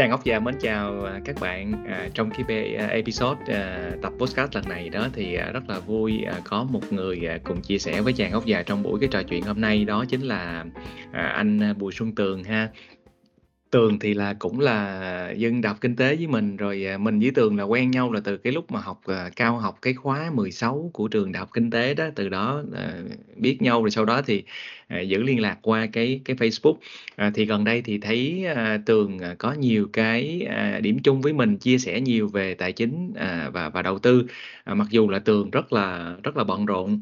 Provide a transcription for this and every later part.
Trang Ngọc Gia mến chào à, các bạn. À, trong cái à, episode à, tập podcast lần này đó thì à, rất là vui à, có một người à, cùng chia sẻ với Trang Ngọc Gia trong buổi cái trò chuyện hôm nay đó chính là à, anh à, Bùi Xuân Tường ha. Tường thì là cũng là dân đọc kinh tế với mình rồi à, mình với Tường là quen nhau là từ cái lúc mà học à, cao học cái khóa 16 của trường đại học kinh tế đó từ đó à, biết nhau rồi sau đó thì à, giữ liên lạc qua cái cái Facebook. À, thì gần đây thì thấy à, Tường à, có nhiều cái à, điểm chung với mình chia sẻ nhiều về tài chính à, và và đầu tư. À, mặc dù là Tường rất là rất là bận rộn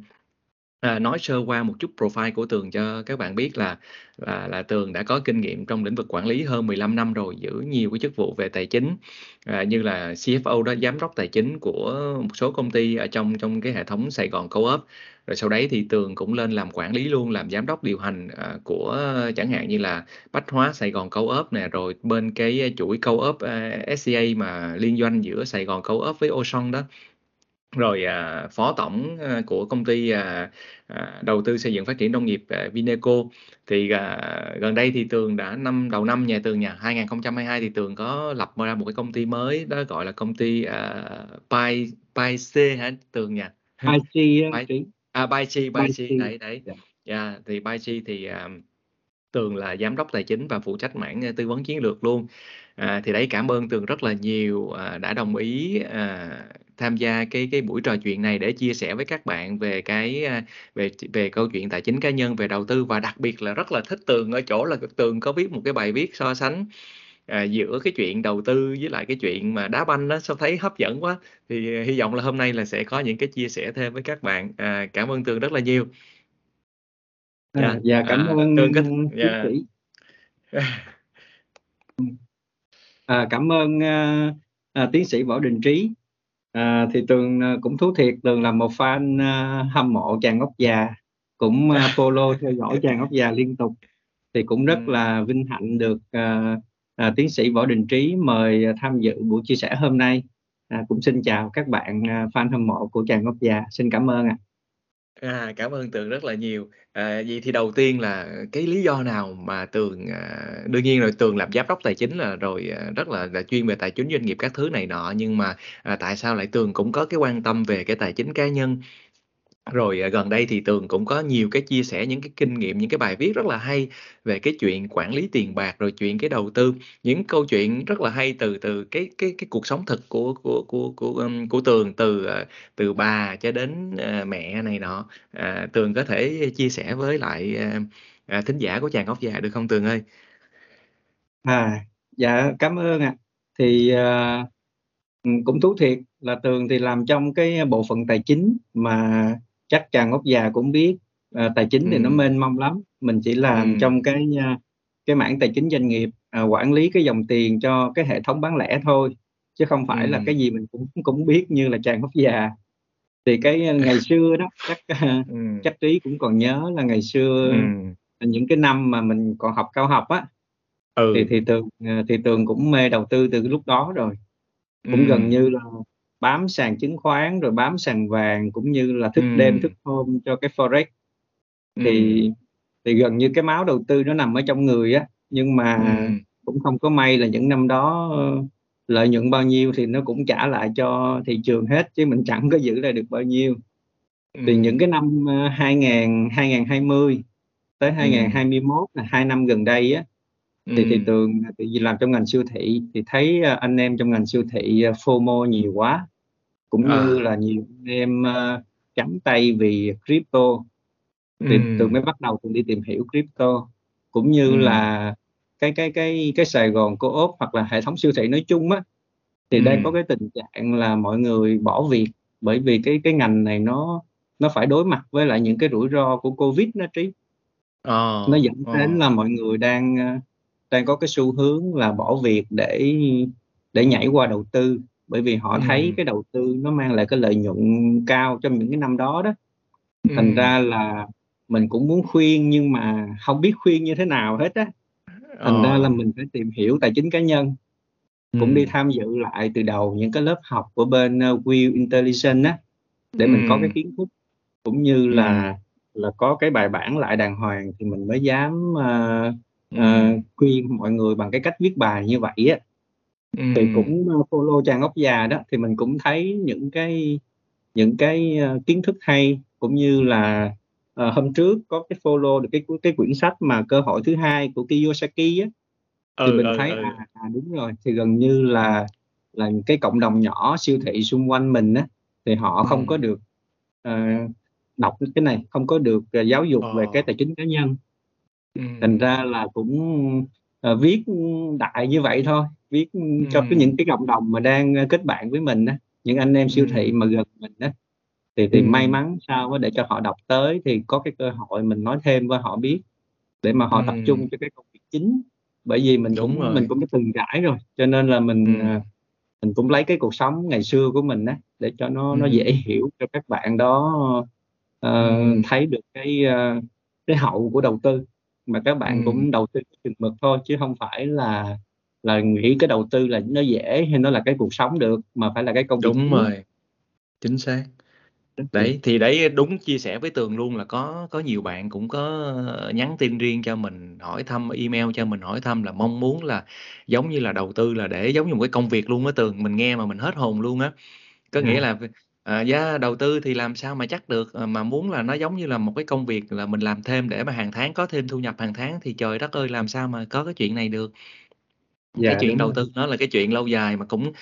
À, nói sơ qua một chút profile của Tường cho các bạn biết là là là Tường đã có kinh nghiệm trong lĩnh vực quản lý hơn 15 năm rồi, giữ nhiều cái chức vụ về tài chính à, như là CFO đó, giám đốc tài chính của một số công ty ở trong trong cái hệ thống Sài Gòn Co-op. Rồi sau đấy thì Tường cũng lên làm quản lý luôn, làm giám đốc điều hành à, của chẳng hạn như là Bách Hóa Sài Gòn Co-op nè, rồi bên cái chuỗi Co-op à, SCA mà liên doanh giữa Sài Gòn Co-op với Ocean đó rồi à, phó tổng à, của công ty à, à, đầu tư xây dựng phát triển nông nghiệp à, Vineco thì à, gần đây thì Tường đã năm đầu năm nhà Tường nhà 2022 thì Tường có lập ra một cái công ty mới đó gọi là công ty à, Pi C hả Tường nha Pi C Pi, à Pi C Pi C đấy đấy. Dạ. yeah, thì Pi C thì à, Tường là giám đốc tài chính và phụ trách mảng à, tư vấn chiến lược luôn à, thì đấy cảm ơn Tường rất là nhiều à, đã đồng ý à, tham gia cái cái buổi trò chuyện này để chia sẻ với các bạn về cái à, về về câu chuyện tài chính cá nhân về đầu tư và đặc biệt là rất là thích Tường ở chỗ là Tường có viết một cái bài viết so sánh à, giữa cái chuyện đầu tư với lại cái chuyện mà đá banh đó sao thấy hấp dẫn quá. Thì à, hy vọng là hôm nay là sẽ có những cái chia sẻ thêm với các bạn. À, cảm ơn Tường rất là nhiều. Dạ, à, dạ cảm à, ơn Tường có, dạ. à, cảm ơn uh, uh, tiến sĩ võ đình trí À, thì Tường à, cũng thú thiệt Tường là một fan uh, hâm mộ chàng ốc già cũng uh, follow theo dõi chàng ốc già liên tục thì cũng rất ừ. là vinh hạnh được uh, uh, tiến sĩ Võ Đình Trí mời tham dự buổi chia sẻ hôm nay à, cũng xin chào các bạn uh, fan hâm mộ của chàng ốc già xin cảm ơn ạ à. À, cảm ơn Tường rất là nhiều. À, vậy thì đầu tiên là cái lý do nào mà Tường à, đương nhiên rồi Tường làm giám đốc tài chính là rồi à, rất là là chuyên về tài chính doanh nghiệp các thứ này nọ nhưng mà à, tại sao lại Tường cũng có cái quan tâm về cái tài chính cá nhân rồi à, gần đây thì Tường cũng có nhiều cái chia sẻ những cái kinh nghiệm, những cái bài viết rất là hay về cái chuyện quản lý tiền bạc rồi chuyện cái đầu tư, những câu chuyện rất là hay từ từ cái cái cái cuộc sống thực của của của của um, của Tường từ à, từ bà cho đến uh, mẹ này nọ. À, Tường có thể chia sẻ với lại uh, thính giả của chàng ốc già được không Tường ơi? À, dạ cảm ơn ạ. À. Thì uh, cũng thú thiệt là Tường thì làm trong cái bộ phận tài chính mà chắc chàng ốc già cũng biết à, tài chính thì nó mênh mông lắm mình chỉ làm ừ. trong cái à, cái mảng tài chính doanh nghiệp à, quản lý cái dòng tiền cho cái hệ thống bán lẻ thôi chứ không phải ừ. là cái gì mình cũng cũng biết như là chàng ốc già thì cái à, ngày xưa đó chắc ừ. chắc trí cũng còn nhớ là ngày xưa ừ. những cái năm mà mình còn học cao học á ừ. thì thì tường thì tường cũng mê đầu tư từ lúc đó rồi cũng ừ. gần như là bám sàn chứng khoán rồi bám sàn vàng cũng như là thức ừ. đêm thức hôm cho cái forex thì ừ. thì gần như cái máu đầu tư nó nằm ở trong người á nhưng mà ừ. cũng không có may là những năm đó ờ, lợi nhuận bao nhiêu thì nó cũng trả lại cho thị trường hết chứ mình chẳng có giữ lại được bao nhiêu ừ. thì những cái năm 2000 2020 tới 2021 là hai năm gần đây á thì thị trường thì làm trong ngành siêu thị thì thấy ờ, anh em trong ngành siêu thị ờ, FOMO nhiều quá cũng à. như là nhiều anh em uh, trắng tay vì crypto thì ừ. từ mới bắt đầu tôi đi tìm hiểu crypto cũng như ừ. là cái cái cái cái Sài Gòn Co-op hoặc là hệ thống siêu thị nói chung á thì ừ. đang có cái tình trạng là mọi người bỏ việc bởi vì cái cái ngành này nó nó phải đối mặt với lại những cái rủi ro của Covid nó trí oh, nó dẫn đến oh. là mọi người đang đang có cái xu hướng là bỏ việc để để nhảy qua đầu tư bởi vì họ thấy ừ. cái đầu tư nó mang lại cái lợi nhuận cao trong những cái năm đó đó thành ừ. ra là mình cũng muốn khuyên nhưng mà không biết khuyên như thế nào hết á thành ờ. ra là mình phải tìm hiểu tài chính cá nhân ừ. cũng đi tham dự lại từ đầu những cái lớp học của bên uh, Will Intelligence á để ừ. mình có cái kiến thức cũng như là ừ. là có cái bài bản lại đàng hoàng thì mình mới dám uh, uh, khuyên mọi người bằng cái cách viết bài như vậy á thì cũng follow trang ốc già đó thì mình cũng thấy những cái những cái uh, kiến thức hay cũng như là uh, hôm trước có cái follow được cái cái quyển sách mà cơ hội thứ hai của Kiyosaki á thì ừ, mình ừ, thấy ừ. À, à đúng rồi thì gần như là là cái cộng đồng nhỏ siêu thị xung quanh mình á thì họ không có được uh, đọc cái này không có được uh, giáo dục ờ. về cái tài chính cá nhân ừ. thành ra là cũng uh, viết đại như vậy thôi viết ừ. cho cái những cái cộng đồng mà đang kết bạn với mình á những anh em siêu thị mà gần mình á thì thì ừ. may mắn sao để cho họ đọc tới thì có cái cơ hội mình nói thêm với họ biết để mà họ ừ. tập trung cho cái công việc chính bởi vì mình Đúng cũng rồi. mình cũng đã từng trải rồi cho nên là mình ừ mình cũng lấy cái cuộc sống ngày xưa của mình á để cho nó nó dễ hiểu cho các bạn đó uh, ừ. thấy được cái uh, cái hậu của đầu tư mà các bạn ừ. cũng đầu tư chừng mực thôi chứ không phải là là nghĩ cái đầu tư là nó dễ hay nó là cái cuộc sống được mà phải là cái công việc đúng rồi chính xác Đấy, thì đấy đúng chia sẻ với Tường luôn là có có nhiều bạn cũng có nhắn tin riêng cho mình hỏi thăm, email cho mình hỏi thăm là mong muốn là giống như là đầu tư là để giống như một cái công việc luôn á Tường, mình nghe mà mình hết hồn luôn á. Có nghĩa là à, giá đầu tư thì làm sao mà chắc được, ờ, mà muốn là nó giống như là một cái công việc là mình làm thêm để mà hàng tháng có thêm thu nhập hàng tháng thì trời đất ơi làm sao mà có cái chuyện này được. Dạ, cái chuyện đầu rồi. tư nó là cái chuyện lâu dài mà cũng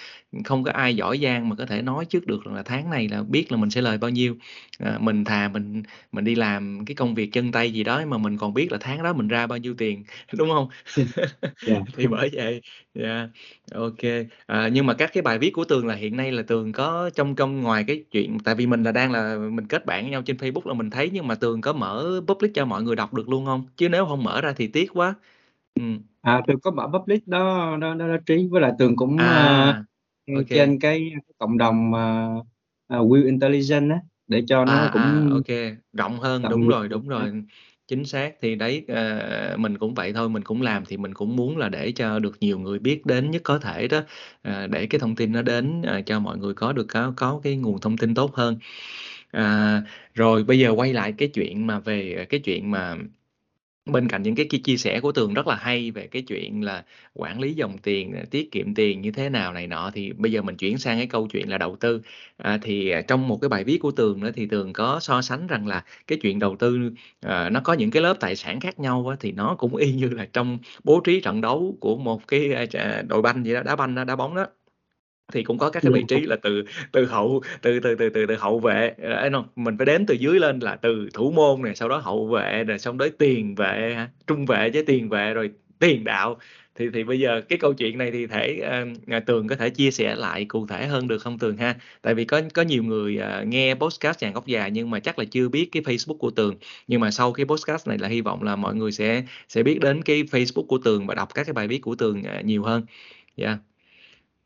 không có ai giỏi giang mà có thể nói trước được là tháng này là biết là mình sẽ lời bao nhiêu. À, mình thà mình mình đi làm cái công việc chân tay gì đó mà mình còn biết là tháng đó mình ra bao nhiêu tiền, đúng không? Yeah. Thì bởi vậy, yeah, OK. À, nhưng mà các cái bài viết của Tường là hiện nay là Tường có trong trong ngoài cái chuyện tại vì mình là đang là mình kết bạn với nhau trên Facebook là mình thấy nhưng mà Tường có mở public cho mọi người đọc được luôn không Chứ nếu không mở ra thì tiếc quá. Ừm. À, Tường có mở public đó đó đó, đó Trí, với lại Tường cũng, À, ơ, OK. trên cái cộng đồng, ờ, ờ, Will Intelligence á, để cho nó À, cũng à, OK, rộng hơn, đúng rồi, đúng rồi, chính xác. Thì đấy, ờ, mình cũng vậy thôi, mình cũng làm thì mình cũng muốn là để cho được nhiều người biết đến nhất có thể đó, ờ, để cái thông tin nó đến, ờ, cho mọi người có được có có cái nguồn thông tin tốt hơn. À, rồi bây giờ quay lại cái chuyện mà về, cái chuyện mà Bên cạnh những cái chia sẻ của Tường rất là hay về cái chuyện là quản lý dòng tiền, à, tiết kiệm tiền như thế nào này nọ, thì bây giờ mình chuyển sang cái câu chuyện là đầu tư. À, thì, à, trong một cái bài viết của Tường nữa thì Tường có so sánh rằng là cái chuyện đầu tư, à, nó có những cái lớp tài sản khác nhau á, thì nó cũng y như là trong bố trí trận đấu của một cái, à, đội banh gì đó, đá banh đó, đá bóng đó thì cũng có các cái vị trí là từ từ hậu từ từ từ từ từ hậu vệ no, mình phải đếm từ dưới lên là từ thủ môn này sau đó hậu vệ rồi xong tới tiền vệ trung vệ với tiền vệ rồi tiền đạo. Thì thì bây giờ cái câu chuyện này thì thể uh, tường có thể chia sẻ lại cụ thể hơn được không tường ha? Tại vì có có nhiều người uh, nghe podcast chàng góc già nhưng mà chắc là chưa biết cái facebook của tường. Nhưng mà sau cái podcast này là hy vọng là mọi người sẽ sẽ biết đến cái facebook của tường và đọc các cái bài viết của tường uh, nhiều hơn. Dạ. yeah.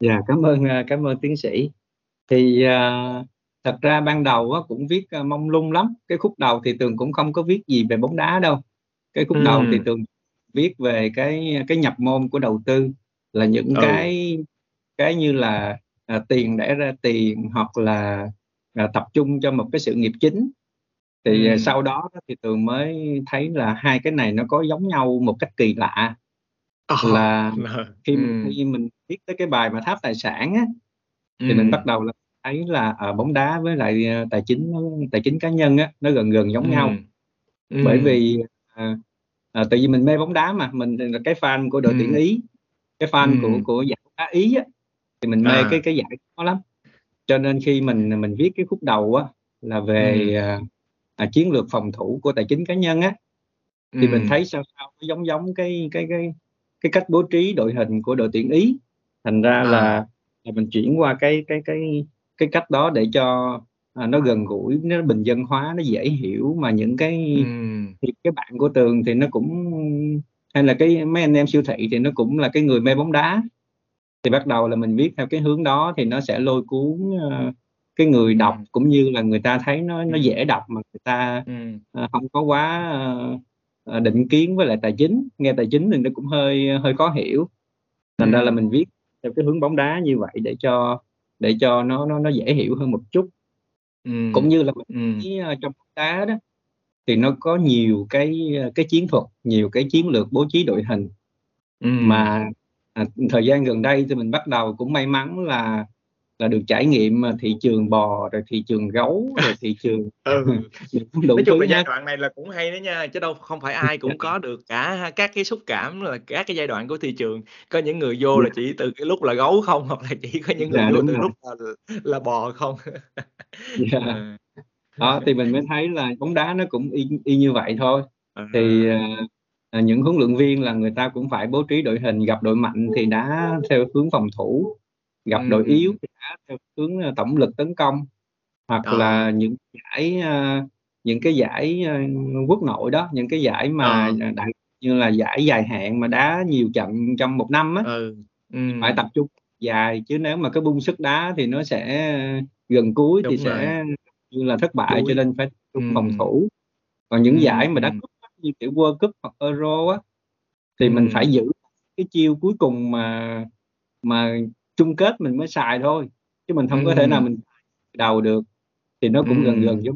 Dạ, cảm ơn, à, cảm ơn tiến sĩ. Thì, à, thật ra ban đầu á cũng viết, a, mông lung lắm, cái khúc đầu thì Tường cũng không có viết gì về bóng đá đâu. Cái khúc đầu thì Tường viết về cái cái nhập môn của đầu tư, là những Ừ. cái cái như là, à, tiền để ra tiền hoặc là, à, tập trung cho một cái sự nghiệp chính. Thì, à, sau đó thì Tường mới thấy là hai cái này nó có giống nhau một cách kỳ lạ. Ờ, là khi ừm. khi mình viết tới cái bài mà tháp tài sản á, thì mình bắt đầu là thấy là, ờ, bóng đá với lại, ờ, tài chính tài chính cá nhân á, nó gần gần giống nhau. Ừm. Bởi vì, ờ, ờ, tại vì mình mê bóng đá mà, mình là cái fan của đội tuyển Ý, cái fan của của giải bóng đá Ý á, thì mình mê cái À. cái giải đó lắm. Cho nên khi mình mình viết cái khúc đầu á, là về, Ừm. à, à, chiến lược phòng thủ của tài chính cá nhân á, thì mình thấy sao sao nó giống giống cái cái cái cái cách bố trí đội hình của đội tuyển Ý thành ra là À. là mình chuyển qua cái cái cái cái cách đó để cho, à, nó gần gũi, nó bình dân hóa, nó dễ hiểu mà những cái Ừm. thì cái bạn của Tường thì nó cũng hay là cái mấy anh em siêu thị thì nó cũng là cái người mê bóng đá. Thì bắt đầu là mình viết theo cái hướng đó thì nó sẽ lôi cuốn, ơ, cái người đọc Ừm. cũng như là người ta thấy nó nó dễ đọc mà người ta, Ừm. ờ, hông có quá, ờ, định kiến với lại tài chính, nghe tài chính thì nó cũng hơi hơi khó hiểu. Thành ra là mình viết theo cái hướng bóng đá như vậy để cho để cho nó nó nó dễ hiểu hơn một chút. Ừm, Cũng như là mình thấy, ơ, trong bóng đá đó, thì nó có nhiều cái, cái chiến thuật, nhiều cái chiến lược bố trí đội hình Ừm. mà à, thời gian gần đây thì mình bắt đầu cũng may mắn là là được trải nghiệm à, thị trường bò rồi thị trường gấu rồi thị trường ừ. nói chung là giai đoạn này là cũng hay đó nha chứ đâu không phải ai cũng có được cả các cái xúc cảm là các cái giai đoạn của thị trường có những người vô là dạ. chỉ từ cái lúc là gấu không hoặc là chỉ có những người dạ, vô từ rồi. lúc là, là bò không dạ. Ừ. đó thì mình mới thấy là bóng đá nó cũng y, y như vậy thôi à. thì uh, những huấn luyện viên là người ta cũng phải bố trí đội hình gặp đội mạnh thì đá theo hướng phòng thủ gặp đội yếu thì theo hướng ờ, tổng lực tấn công hoặc Ờ. là những giải những cái giải ờ, quốc nội đó những cái giải mà Ờ. đại như là giải dài hạn mà đá nhiều trận trong một năm á Ừ. phải tập trung dài chứ nếu mà cái bung sức đá thì nó sẽ gần cuối thì Đúng rồi. sẽ như là thất bại cho nên phải tập trung phòng thủ còn những giải mà đá cúp như kiểu World Cup hoặc Euro á thì mình phải giữ cái chiêu cuối cùng mà mà chung kết mình mới xài thôi chứ mình không có thể nào mình đầu được. Thì nó cũng gần gần giống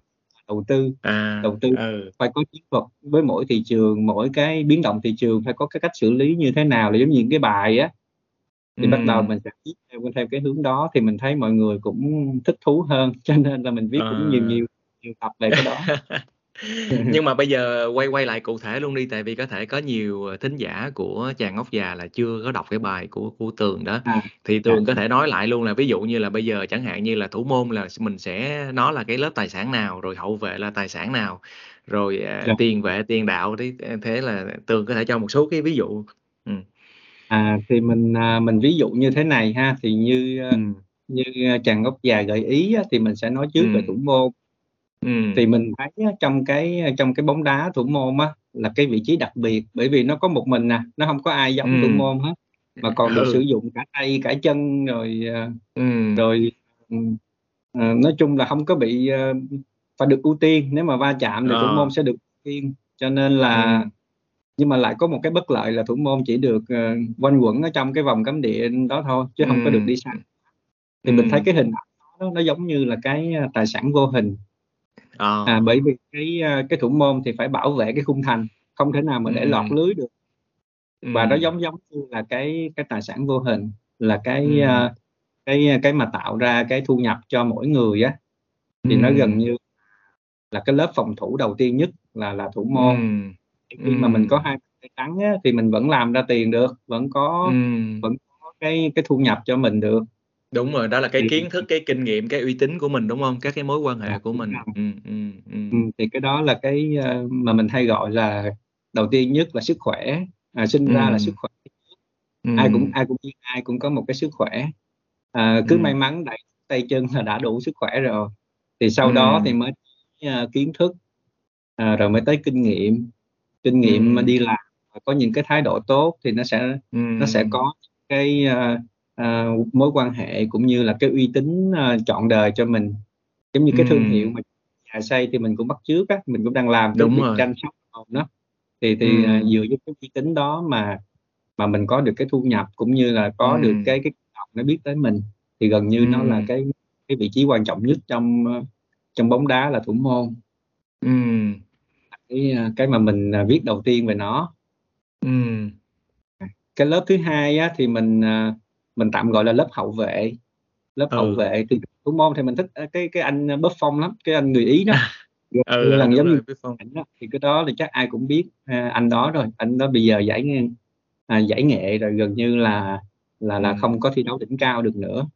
đầu tư. À, đầu tư ừ. phải có chiến thuật với mỗi thị trường mỗi cái biến động thị trường phải có cái cách xử lý như thế nào là giống như những cái bài á. Thì bắt đầu mình sẽ viết theo theo cái hướng đó thì mình thấy mọi người cũng thích thú hơn cho nên là mình viết cũng nhiều nhiều nhiều tập về cái đó Nhưng mà bây giờ quay quay lại cụ thể luôn đi, tại vì có thể có nhiều, ờ, thính giả của Chàng Ốc Già là chưa có đọc cái bài của của Tường đó. À, Thì Tường có thể nói lại luôn là ví dụ như là bây giờ chẳng hạn như là thủ môn là mình sẽ nó là cái lớp tài sản nào, rồi hậu vệ là tài sản nào, rồi, à, dạ. tiền vệ, tiền đạo đấy, thế là Tường có thể cho một số cái ví dụ. Ừm. À, thì mình, à, mình ví dụ như thế này ha, thì như, Ừm. như, Chàng Ốc Già gợi ý thì mình sẽ nói trước về thủ môn. Thì mình thấy trong cái trong cái bóng đá thủ môn á, là cái vị trí đặc biệt, bởi vì nó có một mình nè, nó không có ai giống thủ môn hết, mà còn được sử dụng cả tay, cả chân rồi, ờ, rồi, ờ, nói chung là không có bị, ờ phải được ưu tiên, nếu mà va chạm thì thủ môn sẽ được ưu tiên. Cho nên là nhưng mà lại có một cái bất lợi là thủ môn chỉ được, ờ, quanh quẩn ở trong cái vòng cấm địa đó thôi, chứ không có được đi xa. Thì mình thấy cái hình ảnh đó nó giống như là cái, tài sản vô hình. Ờ. À, bởi vì cái, cái thủ môn thì phải bảo vệ cái khung thành, không thể nào mà để lọt lưới được. Và nó giống giống như là cái cái tài sản vô hình, là cái, Ừm. cái, cái mà tạo ra cái thu nhập cho mỗi người á, thì nó gần như là cái lớp phòng thủ đầu tiên nhất là là thủ môn. Ừm. Khi mà mình có hai tay trắng á, thì mình vẫn làm ra tiền được, vẫn có Ừm. vẫn có cái cái thu nhập cho mình được. Đúng rồi, đó là cái kiến thức, cái kinh nghiệm, cái uy tín của mình, đúng hông? Các cái mối quan hệ của mình. Ừm, ừm. Ừm, thì cái đó là cái, ơ, mà mình hay gọi là đầu tiên nhất là sức khỏe, à, sinh ra là sức khỏe. Ai cũng ai cũng ai cũng có một cái sức khỏe, à, cứ may mắn đẩy tay chân là đã đủ sức khỏe rồi, thì sau đó thì mới, ơ, kiến thức, à, rồi mới tới kinh nghiệm, kinh nghiệm mà đi làm có những cái thái độ tốt thì nó sẽ nó sẽ có cái, ơ, à, mối quan hệ cũng như là cái uy tín à, trọn đời cho mình. Giống như cái thương hiệu mà nhà xây thì mình cũng bắt chước á mình cũng đang làm Đúng rồi. chăm sóc nó thì thì à, dựa trên cái uy tín đó mà mà mình có được cái thu nhập cũng như là có được cái cái nó biết tới mình thì gần như nó là cái cái vị trí quan trọng nhất trong trong bóng đá là thủ môn. Ừm. cái cái mà mình viết đầu tiên về nó. Ừm. cái lớp thứ hai á, thì mình mình tạm gọi là lớp hậu vệ lớp hậu ừ. vệ thì thủ môn thì mình thích cái cái anh Buffon lắm cái anh người Ý đó ừ, lần giống như đó thì cái đó thì chắc ai cũng biết à, anh đó rồi anh đó bây giờ giải à, giải nghệ rồi gần như là là là ừ. không có thi đấu đỉnh cao được nữa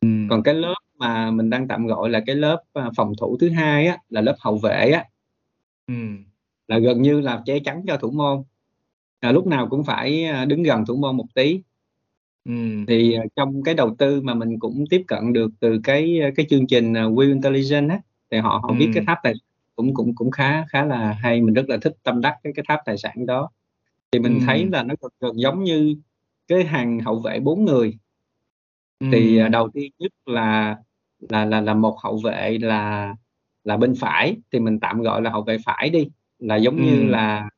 ừ. còn cái lớp mà mình đang tạm gọi là cái lớp à, phòng thủ thứ hai á là lớp hậu vệ á ừ. là gần như là che chắn cho thủ môn à, lúc nào cũng phải à, đứng gần thủ môn một tí thì, ờ, trong cái đầu tư mà mình cũng tiếp cận được từ cái, ờ, cái chương trình, ờ, We Intelligent á, thì họ họ viết cái tháp tài cũng cũng cũng khá khá là hay, mình rất là thích tâm đắc cái cái tháp tài sản đó. Thì mình thấy là nó gần gần giống như cái hàng hậu vệ 4 người. Thì, à, đầu tiên nhất là là là là một hậu vệ là là bên phải, thì mình tạm gọi là hậu vệ phải đi, là giống như là à,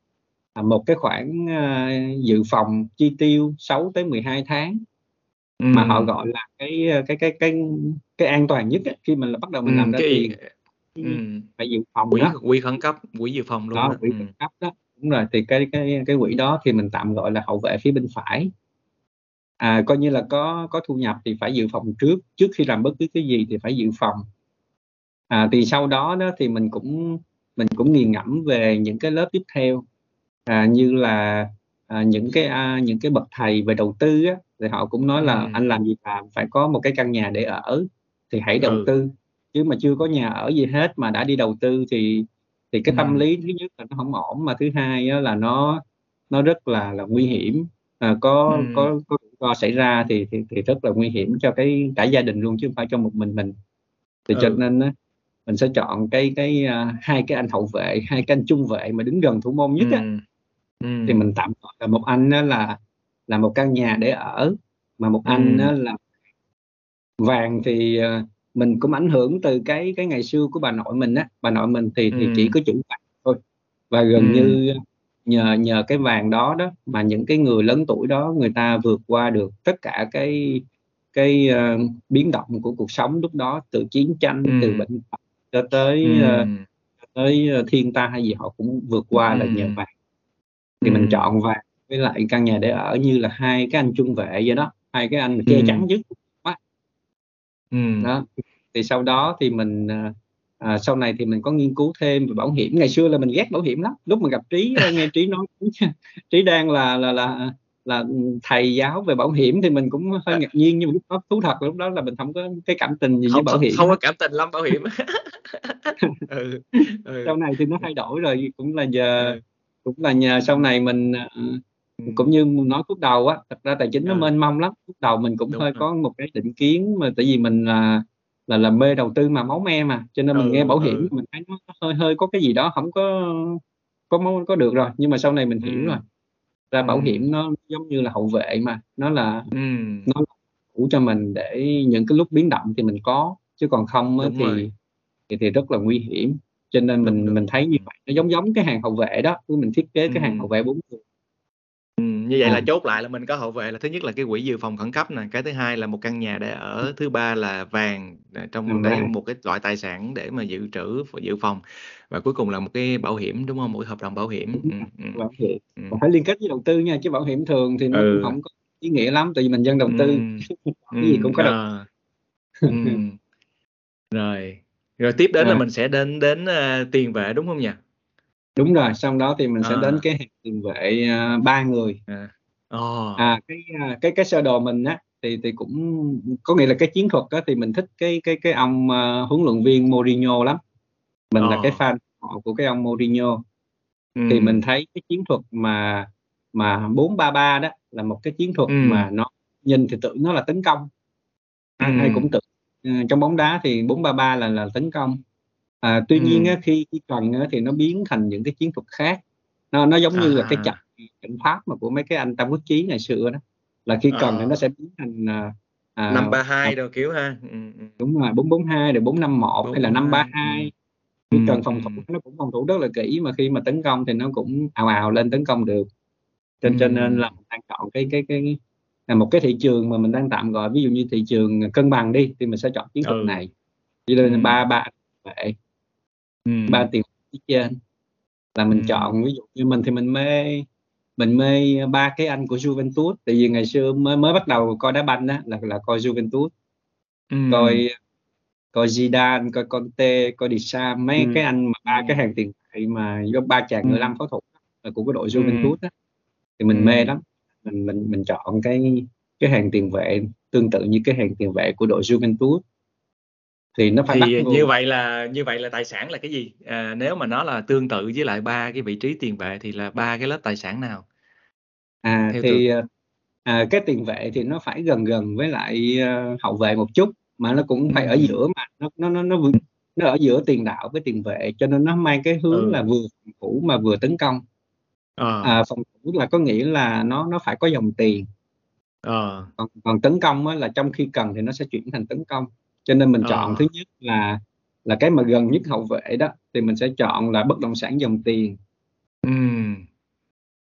một cái khoản à, dự phòng chi tiêu 6 tới 12 tháng ừ. mà họ gọi là cái cái cái cái cái an toàn nhất ấy, khi mình là bắt đầu mình ừ, làm ra cái, tiền ừ. phải dự phòng quỹ đó. quỹ khẩn cấp quỹ dự phòng luôn đó, đó. quỹ ừ. khẩn cấp đó đúng rồi thì cái cái cái quỹ đó thì mình tạm gọi là hậu vệ phía bên phải à, coi như là có có thu nhập thì phải dự phòng trước trước khi làm bất cứ cái gì thì phải dự phòng à, thì sau đó đó thì mình cũng mình cũng nghiền ngẫm về những cái lớp tiếp theo à, như là à, những cái à, những cái bậc thầy về đầu tư á, thì họ cũng nói là ừ. anh làm gì làm phải có một cái căn nhà để ở thì hãy đầu ừ. tư chứ mà chưa có nhà ở gì hết mà đã đi đầu tư thì thì cái tâm ừ. lý thứ nhất là nó không ổn mà thứ hai là nó nó rất là là nguy hiểm à, có ừ. có có có xảy ra thì, thì thì rất là nguy hiểm cho cái cả gia đình luôn chứ không phải cho một mình mình thì ừ. cho nên á, mình sẽ chọn cái cái uh, hai cái anh hậu vệ hai cái anh trung vệ mà đứng gần thủ môn nhất á ừ. Ừ. thì mình tạm gọi là một anh đó là là một căn nhà để ở mà một anh đó là vàng thì uh, mình cũng ảnh hưởng từ cái cái ngày xưa của bà nội mình á bà nội mình thì thì chỉ có chủ vàng thôi và gần ừ. như nhờ nhờ cái vàng đó đó mà những cái người lớn tuổi đó người ta vượt qua được tất cả cái cái uh, biến động của cuộc sống lúc đó từ chiến tranh ừ. từ bệnh cho tới ừ. uh, tới thiên tai hay gì họ cũng vượt qua ừ. là nhờ vàng thì ừ. mình chọn vàng với lại căn nhà để ở như là hai cái anh trung vệ vậy đó hai cái anh che ừ. chắn nhất quá ừ. đó thì sau đó thì mình uh, à, sau này thì mình có nghiên cứu thêm về bảo hiểm ngày xưa là mình ghét bảo hiểm lắm lúc mà gặp trí ờ, nghe trí nói trí đang là là là là thầy giáo về bảo hiểm thì mình cũng hơi ngạc nhiên nhưng mà lúc đó thú thật lúc đó là mình không có cái cảm tình gì không, với bảo hiểm không có cảm tình lắm bảo hiểm ừ, ừ. sau này thì nó thay đổi rồi cũng là giờ ừ. Cũng là nhờ sau này mình uh, cũng như nói phút đầu á thật ra tài chính nó ừ. mênh mông lắm phút đầu mình cũng Đúng hơi rồi. có một cái định kiến mà tại vì mình là là làm mê đầu tư mà máu me mà cho nên mình ừ, nghe bảo hiểm ừ. mình thấy nó hơi hơi có cái gì đó không có có có được rồi nhưng mà sau này mình hiểu ừ. rồi ra bảo ừ. hiểm nó giống như là hậu vệ mà nó là ừ. nó đủ cho mình để những cái lúc biến động thì mình có chứ còn không thì, thì thì rất là nguy hiểm cho nên mình đúng, mình thấy như vậy nó giống giống cái hàng hậu vệ đó mình thiết kế cái hàng hậu vệ bốn người như vậy là chốt lại là mình có hậu vệ là thứ nhất là cái quỹ dự phòng khẩn cấp nè, cái thứ hai là một căn nhà để ở, thứ ba là vàng à, trong đấy một cái loại tài sản để mà dự trữ dự phòng và cuối cùng là một cái bảo hiểm đúng không? Một cái hợp đồng bảo hiểm. Ừ, ừ. Bảo hiểm. Ừ. phải liên kết với đầu tư nha chứ bảo hiểm thường thì nó ừ. cũng không có ý nghĩa lắm tại vì mình dân đầu tư ừ. cái gì cũng có đầu. À. ừ. Rồi. Rồi tiếp đến à. là mình sẽ đến đến uh, tiền vệ đúng không nhỉ? Đúng rồi, xong đó thì mình sẽ đến à. cái hàng tiền vệ à, ba người. À. Ồ. À cái à, cái cái sơ đồ mình á thì thì cũng có nghĩa là cái chiến thuật á thì mình thích cái cái cái ông uh, huấn luyện viên Mourinho lắm. Mình là cái fan của cái ông Mourinho. Thì mình thấy cái chiến thuật mà mà 4-3-3 đó là một cái chiến thuật Ừm. mà nó nhìn thì tưởng nó là tấn công. Ai ai cũng tưởng ờ, trong bóng đá thì 4-3-3 là là tấn công. À, tuy ừ. nhiên á, khi khi cần á, thì nó biến thành những cái chiến thuật khác nó nó giống à. như là cái trận trận pháp mà của mấy cái anh tam quốc chí ngày xưa đó là khi cần à. thì nó sẽ biến thành à, năm ba hai đồ kiểu ha ừ, ừ. đúng rồi bốn bốn hai rồi bốn năm một hay là năm ba hai khi ừ. cần phòng thủ nó cũng phòng thủ rất là kỹ mà khi mà tấn công thì nó cũng ào ào lên tấn công được cho, ừ. cho nên là mình đang chọn cái cái cái là một cái thị trường mà mình đang tạm gọi ví dụ như thị trường cân bằng đi thì mình sẽ chọn chiến thuật ừ. này. Cho nên ừ. ba ba vậy ba tiền phía trên. Là mình chọn ví dụ như mình thì mình mê mình mê ba cái anh của Juventus. Tại vì ngày xưa mới mới bắt đầu coi đá banh đó là là coi Juventus. Ừm. coi coi Zidane coi Conte coi Deschamps mấy Ừm. cái anh mà ba cái hàng tiền vệ mà do ba chàng người Ừm. pháo thủ là của cái đội Juventus á. Thì mình mê lắm mình mình mình chọn cái cái hàng tiền vệ tương tự như cái hàng tiền vệ của đội Juventus. Thì nó phải thì như vậy là như vậy là tài sản là cái gì? À, nếu mà nó là tương tự với lại ba cái vị trí tiền vệ thì là ba cái lớp tài sản nào? À Theo thì tôi... à, cái tiền vệ thì nó phải gần gần với lại uh, hậu vệ một chút mà nó cũng phải ừ. ở giữa mà nó nó nó nó nó ở giữa tiền đạo với tiền vệ cho nên nó mang cái hướng ừ. là vừa phòng thủ mà vừa tấn công à. À, phòng thủ là có nghĩa là nó nó phải có dòng tiền à. còn còn tấn công á, là trong khi cần thì nó sẽ chuyển thành tấn công cho nên mình ờ. chọn thứ nhất là là cái mà gần nhất hậu vệ đó thì mình sẽ chọn là bất động sản dòng tiền Ừm.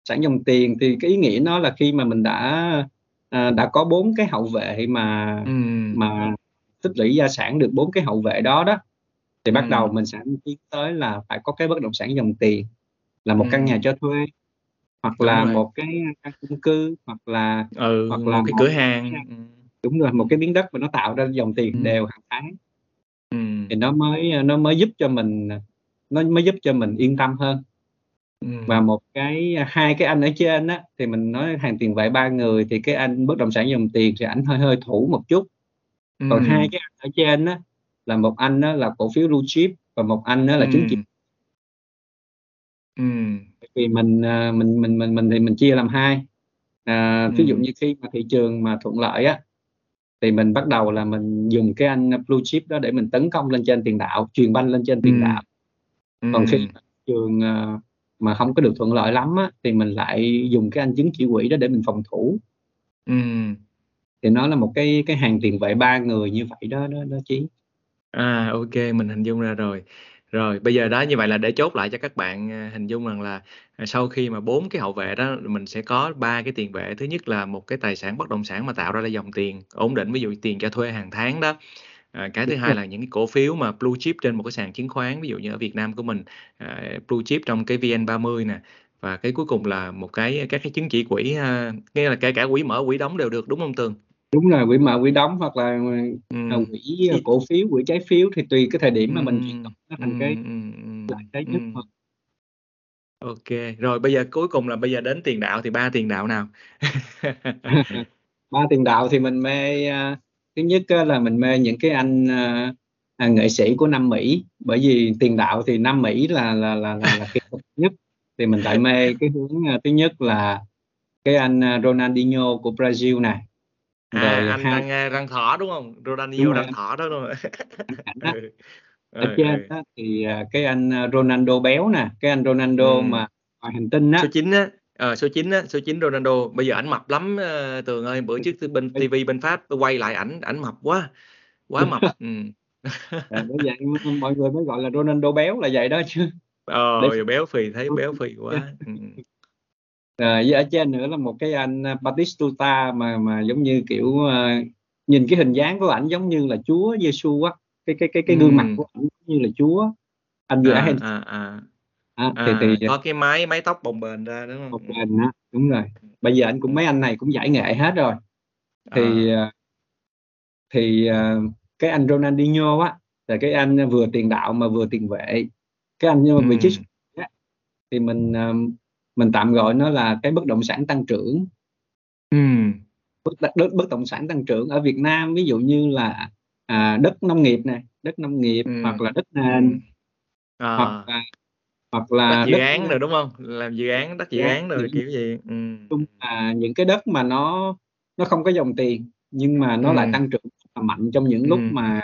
sản dòng tiền thì cái ý nghĩa nó là khi mà mình đã à, đã có bốn cái hậu vệ mà Ừm. mà tích lũy gia sản được bốn cái hậu vệ đó đó thì bắt đầu mình sẽ tiến tới là phải có cái bất động sản dòng tiền là một căn nhà cho thuê hoặc Đúng là rồi. một cái căn chung cư hoặc là Ừ, hoặc một là cái một cửa cái hàng. Ừm. đúng rồi, một cái miếng đất mà nó tạo ra dòng tiền Ừm. đều hàng tháng. Ừm. Thì nó mới nó mới giúp cho mình, nó mới giúp cho mình yên tâm hơn. Và Ừm. một cái hai cái anh ở trên á, thì mình nói hàng tiền vệ 3 người thì cái anh bất động sản dòng tiền thì ảnh hơi hơi thủ một chút. Còn hai Ừm. cái anh ở trên á, là một anh á là cổ phiếu blue chip và một anh á là chứng chỉ Ừm. Tại vì mình, à, mình mình mình mình thì mình chia làm hai. À, ví dụ Ừm. như khi mà thị trường mà thuận lợi á, thì mình bắt đầu là mình dùng cái anh blue chip đó để mình tấn công lên trên tiền đạo, chuyền banh lên trên tiền Ừm. đạo. Còn khi Ừm. mà trường, ờ, mà hông có được thuận lợi lắm á, thì mình lại dùng cái anh chứng chỉ quỹ đó để mình phòng thủ. Ừm. Thì nó là một cái cái hàng tiền vệ 3 người như vậy đó đó đó Chí. À, ô kê, mình hình dung ra rồi. Rồi, bây giờ đó, như vậy là để chốt lại cho các bạn, à, hình dung rằng là, à, sau khi mà bốn cái hậu vệ đó, mình sẽ có ba cái tiền vệ. Thứ nhất là một cái tài sản bất động sản mà tạo ra là dòng tiền ổn định, ví dụ tiền cho thuê hàng tháng đó. À, cái thứ hai là những cái cổ phiếu mà blue chip trên một cái sàn chứng khoán, ví dụ như ở Việt Nam của mình, à, blue chip trong cái VN30 nè. Và cái cuối cùng là một cái các cái chứng chỉ quỹ, à, nghĩa là kể cả quỹ mở, quỹ đóng đều được, đúng không Tường? Đúng rồi, quỹ mở, quỹ đóng hoặc là, ờ, Ừm, quỹ, ít cổ phiếu, quỹ trái phiếu thì tùy cái thời điểm mà mình chuyển Ừm, đổi nó thành cái ừm, ừm, lợi ừm, thế nhất. Ô kê, rồi bây giờ cuối cùng là bây giờ đến tiền đạo thì 3 tiền đạo nào? 3 tiền đạo thì mình mê, a, thứ nhất là mình mê những cái anh, à, nghệ sĩ của Nam Mỹ, bởi vì tiền đạo thì Nam Mỹ là là là là là kỹ thuật nhất. Thì mình lại mê cái hướng, thứ nhất là cái anh, Ronaldinho của Brazil nè, À, rồi anh hai răng, a, răng thỏ, đúng hông? Đúng Ronaldinho rồi, răng thỏ đó, đúng hông? Anh Cảnh á. Ừ, Ở ừ, trên ừ. á thì, à, cái anh, a, Ronaldo béo nè, cái anh Ronaldo Ừm. mà ngoài hành tinh Số á. 9 á, ờ, số 9 á, số 9 Ronaldo, bây giờ ảnh mập lắm, ơ, Tường ơi, bữa trước bên ti vi bên Pháp tôi quay lại ảnh, ảnh mập quá, quá mập, ừm. À, vậy mọi người mới gọi là Ronaldo béo là vậy đó chứ. Để Ờ, béo phì, thấy béo phì quá, Rồi với ở trên nữa là một cái anh, a, Batistuta mà mà giống như, kiểu, a, nhìn cái hình dáng của ảnh giống như là Chúa Giê-xu á, cái cái cái cái gương mặt Ừm. của ảnh như là Chúa. Anh vừa À, Argen à, à. Đó, thì thì, À, à có cái mái mái tóc bồng bềnh ra, đúng hông? Bồng bềnh á, đúng rồi. Bây giờ anh cũng mấy anh này cũng giải nghệ hết rồi. Thì, Ờ. à thì, à, cái anh Ronaldinho á, là cái anh vừa tiền đạo mà vừa tiền vệ. Cái anh nhưng mà vị trí thì mình, mình tạm gọi nó là cái bất động sản tăng trưởng. Ừm. Bất bất động sản tăng trưởng ở Việt Nam, ví dụ như là, à, đất nông nghiệp nè, đất nông nghiệp Ừm, hoặc là đất ừm. nền, hoặc Ờ. là hoặc Đất là dự đất, án đồ, đúng hông? Làm dự án, đất dự Dự án đồ, kiểu chung ừm. là những cái đất mà nó nó không có dòng tiền, nhưng mà nó lại Ừm. tăng trưởng mạnh trong những lúc Ừm. mà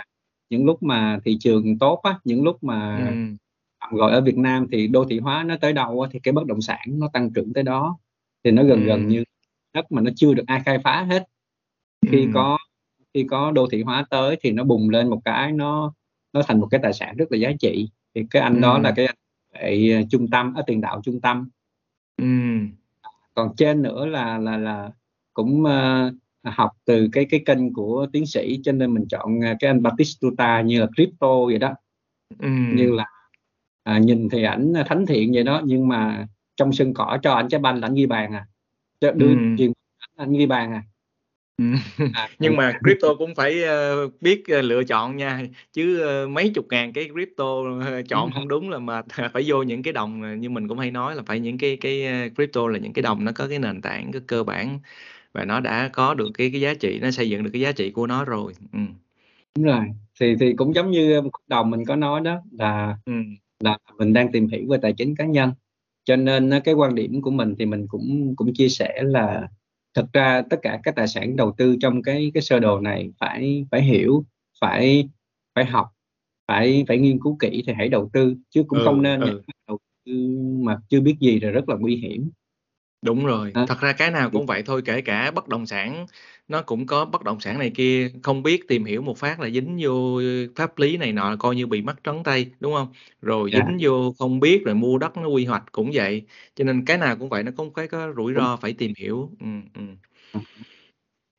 những lúc mà thị trường tốt á, những lúc mà Ừm. Tạm gọi ở Việt Nam thì đô thị hóa nó tới đâu thì cái bất động sản nó tăng trưởng tới đó. Thì nó gần gần Ừm. như đất mà nó chưa được ai khai phá hết. Khi Ừm. có khi có đô thị hóa tới thì nó bùng lên một cái, nó nó thành một cái tài sản rất là giá trị. Thì cái anh đó là Ừm. cái anh vệ trung tâm á, tiền đạo trung tâm. Ừm. Còn trên nữa là là là cũng, ơ, học từ cái cái kênh của tiến sĩ cho nên mình chọn, à, cái anh Batistuta như là Crypto vậy đó. Như Ừm. là, à, nhìn thì ảnh thánh thiện vậy đó, nhưng mà trong sân cỏ cho ảnh trái banh là ảnh ghi bàn à, cho đưa chuyền ảnh ghi bàn à. Ừm, À, nhưng mà Crypto cũng phải, ơ, biết, ơ, lựa chọn nha, chứ, ơ, mấy chục ngàn cái Crypto, chọn rồi. hông đúng là mệt, phải vô những cái đồng, ờ, như mình cũng hay nói là phải những cái cái, Crypto là những cái đồng nó có cái nền tảng, cái cơ bản và nó đã có được cái cái giá trị, nó xây dựng được cái giá trị của nó rồi, ừm. Đúng rồi, thì thì cũng giống như đầu mình có nói đó là Ừm. Là mình đang tìm hiểu về tài chính cá nhân. Cho nên cái quan điểm của mình thì mình cũng cũng chia sẻ là thực ra tất cả các tài sản đầu tư trong cái cái sơ đồ này phải phải hiểu, phải phải học, phải phải nghiên cứu kỹ thì hãy đầu tư, chứ cũng không Ừ, nên ừ. đầu tư mà chưa biết gì thì rất là nguy hiểm. Đúng rồi, Đó. thật ra cái nào cũng vậy thôi, kể cả bất động sản, nó cũng có bất động sản này kia, không biết tìm hiểu một phát là dính vô pháp lý này nọ, coi như bị mất trắng tay, đúng hông? Rồi Dạ. dính vô không biết rồi mua đất nó quy hoạch cũng vậy, cho nên cái nào cũng vậy, nó cũng phải có rủi ro phải tìm hiểu, ừm, ừm.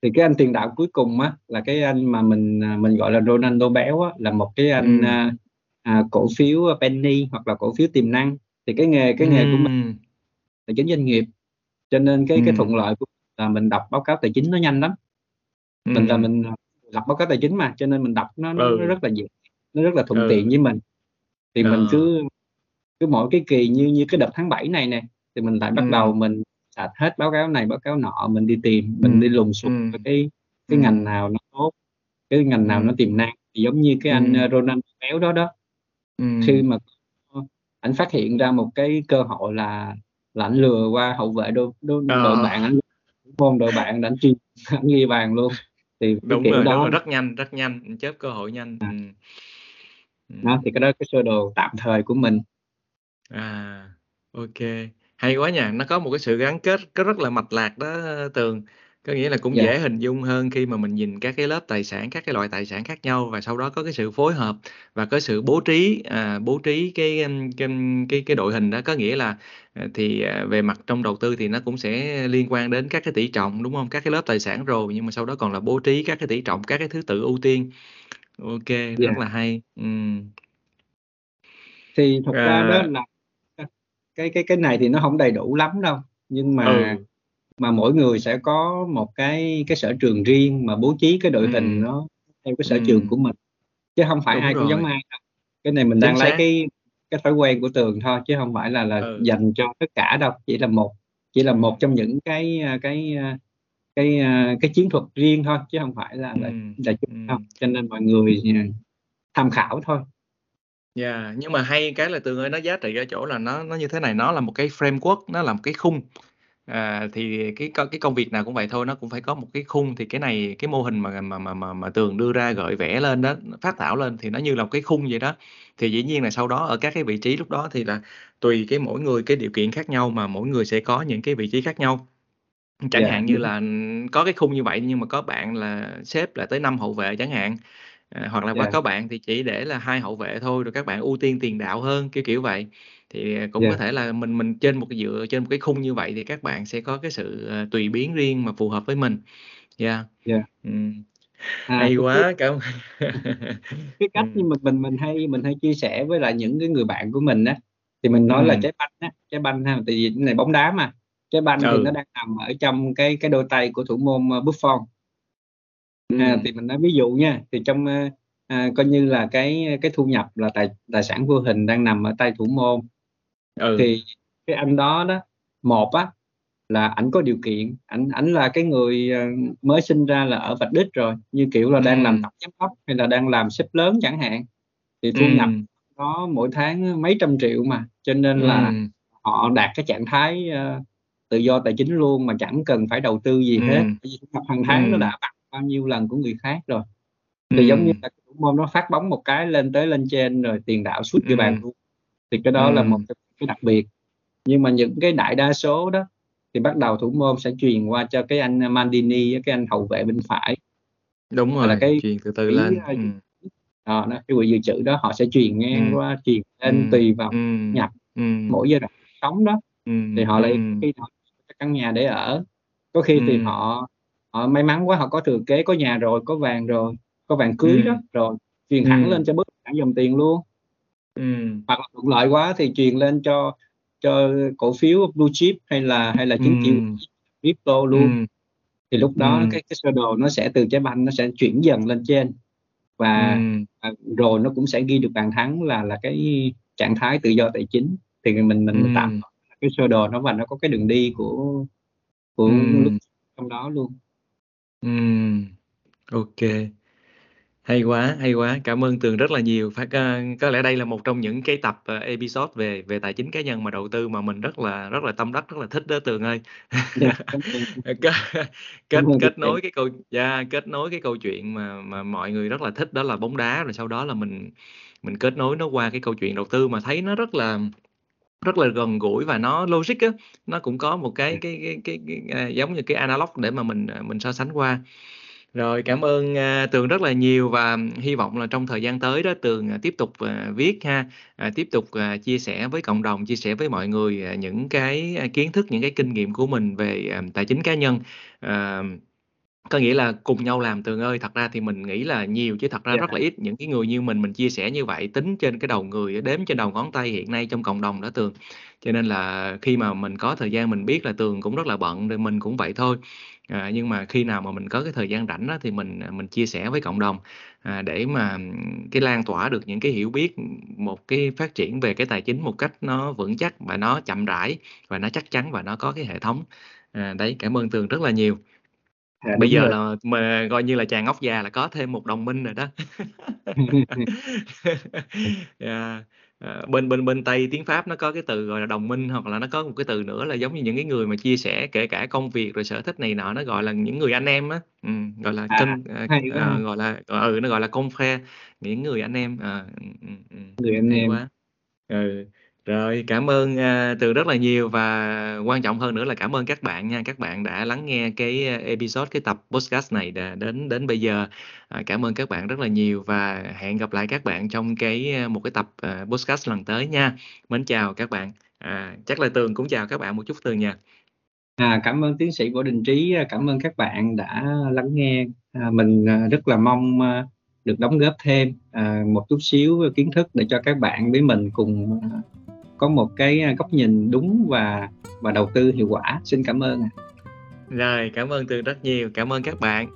Thì cái anh tiền đạo cuối cùng á, là cái anh mà mình, à, mình gọi là Ronaldo béo á, là một cái anh, Ừm. a, à, cổ phiếu penny hoặc là cổ phiếu tiềm năng. Thì cái nghề cái nghề của mình Ừm. tài chính doanh nghiệp. cho nên cái cái ừ thuận lợi của là mình đọc báo cáo tài chính nó nhanh lắm. Mình là ừ mình đọc báo cáo tài chính mà cho nên mình đọc nó nó, nó ừ rất là dễ nó rất là thuận ừ. tiện với mình. Thì mình ờ cứ cứ mỗi cái kỳ như như cái đợt tháng 7 này nè thì mình lại bắt đầu ừ mình sạch hết báo cáo này báo cáo nọ mình đi tìm ừ. mình đi lùng ừ. sục coi cái ừ. cái ngành nào nó tốt cái ngành nào nó ừ. tiềm năng. Thì giống như cái anh ừ Ronald Béo đó đó ừ. khi mà anh phát hiện ra một cái cơ hội là là anh lừa qua hậu vệ đội đội, đội ờ. bạn anh môn đội bạn đánh chuyên anh ghi bàn luôn. Thì cái đúng rồi đúng đó rồi rất nhanh rất nhanh. Chớp cơ hội nhanh. Ừ. Ừ. Đó thì cái đó cái sơ đồ tạm thời của mình. À, ok. Hay quá nha, nó có một cái sự gắn kết có rất là mạch lạc đó Tường. Có nghĩa là cũng dạ dễ hình dung hơn khi mà mình nhìn các cái lớp tài sản, các cái loại tài sản khác nhau và sau đó có cái sự phối hợp và có sự bố trí à, bố trí cái cái cái cái đội hình đó có nghĩa là à, thì à, về mặt trong đầu tư thì nó cũng sẽ liên quan đến các cái tỷ trọng đúng không? Các cái lớp tài sản rồi nhưng mà sau đó còn là bố trí các cái tỷ trọng, các cái thứ tự ưu tiên. Ok, dạ rất là hay. Ừ. thì thật ra đó À, là cái cái cái này thì nó không đầy đủ lắm đâu nhưng mà ừ. Mà mỗi người sẽ có một cái cái sở trường riêng mà bố trí cái đội hình Ừ. nó theo cái sở Ừ. trường của mình. Chứ không phải Đúng ai cũng giống rồi. ai đâu. Cái này mình chính đang lấy cái cái thói quen của Tường thôi chứ không phải là là ừ. dành cho tất cả đâu. Chỉ là một chỉ là một trong những cái cái cái cái chiến thuật riêng thôi chứ không phải là ừ. là là chung ừ. cho nên mọi người tham khảo thôi. Yeah. nhưng mà hay cái là Tường ơi nó giá trị ở chỗ là nó nó như thế này. Nó là một cái framework nó là một cái khung à, thì cái cái công việc nào cũng vậy thôi nó cũng phải có một cái khung. Thì cái này cái mô hình mà mà mà mà, mà Tường đưa ra gợi vẽ lên đó phát thảo lên thì nó như là một cái khung vậy đó. Thì dĩ nhiên là sau đó ở các cái vị trí lúc đó thì là tùy cái mỗi người cái điều kiện khác nhau mà mỗi người sẽ có những cái vị trí khác nhau. Chẳng dạ. hạn như là có cái khung như vậy nhưng mà có bạn là xếp là tới năm hậu vệ chẳng hạn à, hoặc là có dạ. có bạn thì chỉ để là hai hậu vệ thôi rồi các bạn ưu tiên tiền đạo hơn kiểu kiểu vậy thì cũng có dạ thể là mình mình trên một cái dựa trên một cái khung như vậy thì các bạn sẽ có cái sự à, tùy biến riêng mà phù hợp với mình. Yeah. Dạ ừ. à hay cái cái quá cảm cái ừ. cách nhưng mà mình mình hay mình hay chia sẻ với lại những cái người bạn của mình á thì mình nói là Ừ. trái banh á trái banh ha tại vì cái này bóng đá mà. Trái banh thì nó ừ đang nằm ở trong cái cái đôi tay của thủ môn uh, Buffon à, ừ. Thì mình nói ví dụ nha thì trong à, coi như là cái cái thu nhập là tài tài sản vô hình đang nằm ở tay thủ môn ừ. Thì cái anh đó đó một á là ảnh có điều kiện ảnh ảnh là cái người ờ, mới sinh ra là ở vạch đích rồi như kiểu là đang làm ừ tổng giám đốc hay là đang làm sếp lớn chẳng hạn. Thì ừ thu nhập nó mỗi tháng mấy trăm triệu mà cho nên là ừ. họ đạt cái trạng thái ờ, tự do tài chính luôn mà chẳng cần phải đầu tư gì ừ. hết. Vì thu nhập hàng tháng nó ừ. đã bằng bao nhiêu lần của người khác rồi. Ừ thì giống như là cái môn nó phát bóng một cái lên tới lên trên rồi tiền đạo sút ừ. ghi bàn luôn. Thì cái đó là một ừ. trong cái đặc biệt. Nhưng mà những cái đại đa số đó thì bắt đầu thủ môn sẽ truyền qua cho cái anh Mandini cái anh hậu vệ bên phải. Đúng hoặc là rồi cái truyền từ từ quỹ lên. ờ, ừ. Đó, nó cái quỹ dự trữ đó họ sẽ truyền ngang ừ. qua truyền ừ. lên tùy vào ừ. nhập ừ. mỗi giai đoạn sống đó. Ừ. Thì họ ừ. lại khi họ có căn nhà để ở. Có khi thì ừ. họ họ may mắn quá họ có thừa kế có nhà rồi có vàng rồi có vàng cưới đó ừ rồi truyền ừ. thẳng lên cho hẳn dòng tiền luôn ừ. Hoặc là thuận lợi quá thì truyền lên cho cho cổ phiếu blue chip hay là hay là ừ. chứng chỉ crypto luôn. Ừ. Thì lúc đó ừ. cái cái sơ đồ nó sẽ từ trái banh nó sẽ chuyển dần lên trên. Và ừ. rồi nó cũng sẽ ghi được bàn thắng là là cái trạng thái tự do tài chính. Thì mình mình ừ. tạm cái sơ đồ nó và nó có cái đường đi của của lúc ừ trong đó luôn. Ừ. Ok hay quá hay quá. Cảm ơn Tường rất là nhiều. Phải có, có lẽ đây là một trong những cái tập uh, episode về về tài chính cá nhân mà đầu tư mà mình rất là rất là tâm đắc rất là thích đó Tường ơi. Dạ, kết kết kết nối cái câu yeah, kết nối cái câu chuyện mà mà mọi người rất là thích đó là bóng đá rồi sau đó là mình mình kết nối nó qua cái câu chuyện đầu tư mà thấy nó rất là rất là gần gũi và nó logic á. Nó cũng có một cái cái cái, cái, cái, à, giống như cái analog để mà mình à, mình so sánh qua rồi cảm ơn uh, Tường rất là nhiều và hy vọng là trong thời gian tới đó Tường à, tiếp tục uh, viết ha uh, tiếp tục uh, chia sẻ với cộng đồng chia sẻ với mọi người uh, những cái kiến thức những cái kinh nghiệm của mình về uh, tài chính cá nhân. Uh, có nghĩa là cùng nhau làm Tường ơi, thật ra thì mình nghĩ là nhiều chứ thật ra Dạ. rất là ít những cái người như mình, mình chia sẻ như vậy tính trên cái đầu người, đếm trên đầu ngón tay hiện nay trong cộng đồng đó Tường. Cho nên là khi mà mình có thời gian mình biết là Tường cũng rất là bận, rồi mình cũng vậy thôi. À, nhưng mà khi nào mà mình có cái thời gian rảnh á, thì mình mình chia sẻ với cộng đồng à, để mà cái lan tỏa được những cái hiểu biết một cái phát triển về cái tài chính một cách nó vững chắc và nó chậm rãi và nó chắc chắn và nó có cái hệ thống. À, đấy, cảm ơn Tường rất là nhiều. Dạ, Bây giờ rồi. là mà coi như là chàng ốc già là có thêm một đồng minh rồi đó. Yeah, ờ, bên bên bên Tây tiếng Pháp nó có cái từ gọi là đồng minh, hoặc là nó có một cái từ nữa là giống như những cái người mà chia sẻ kể cả công việc rồi sở thích này nọ, nó gọi là những người anh em á, ừm, gọi là À, cân ờ, ờ, ha. gọi là, ừ, nó gọi là confrère, những người anh em, ờ, ừm, ừm, ừm, Người anh em. quá. Ừ, rồi cảm ơn, a, Tường rất là nhiều và quan trọng hơn nữa là cảm ơn các bạn nha, các bạn đã lắng nghe cái à, episode, cái tập podcast này đ đến đến bây giờ. À, cảm ơn các bạn rất là nhiều và hẹn gặp lại các bạn trong cái à, một cái tập, à, podcast lần tới nha. Mến chào các bạn. À, chắc là Tường cũng chào các bạn một chút Tường nha. À, cảm ơn tiến sĩ Võ Đình Trí, cảm ơn các bạn đã lắng nghe. À, mình, rất là mong, được đóng góp thêm, à, một chút xíu kiến thức để cho các bạn với mình cùng, có một cái à, góc nhìn đúng và và đầu tư hiệu quả. Xin cảm ơn ạ. Rồi, cảm ơn Tường rất nhiều. Cảm ơn các bạn.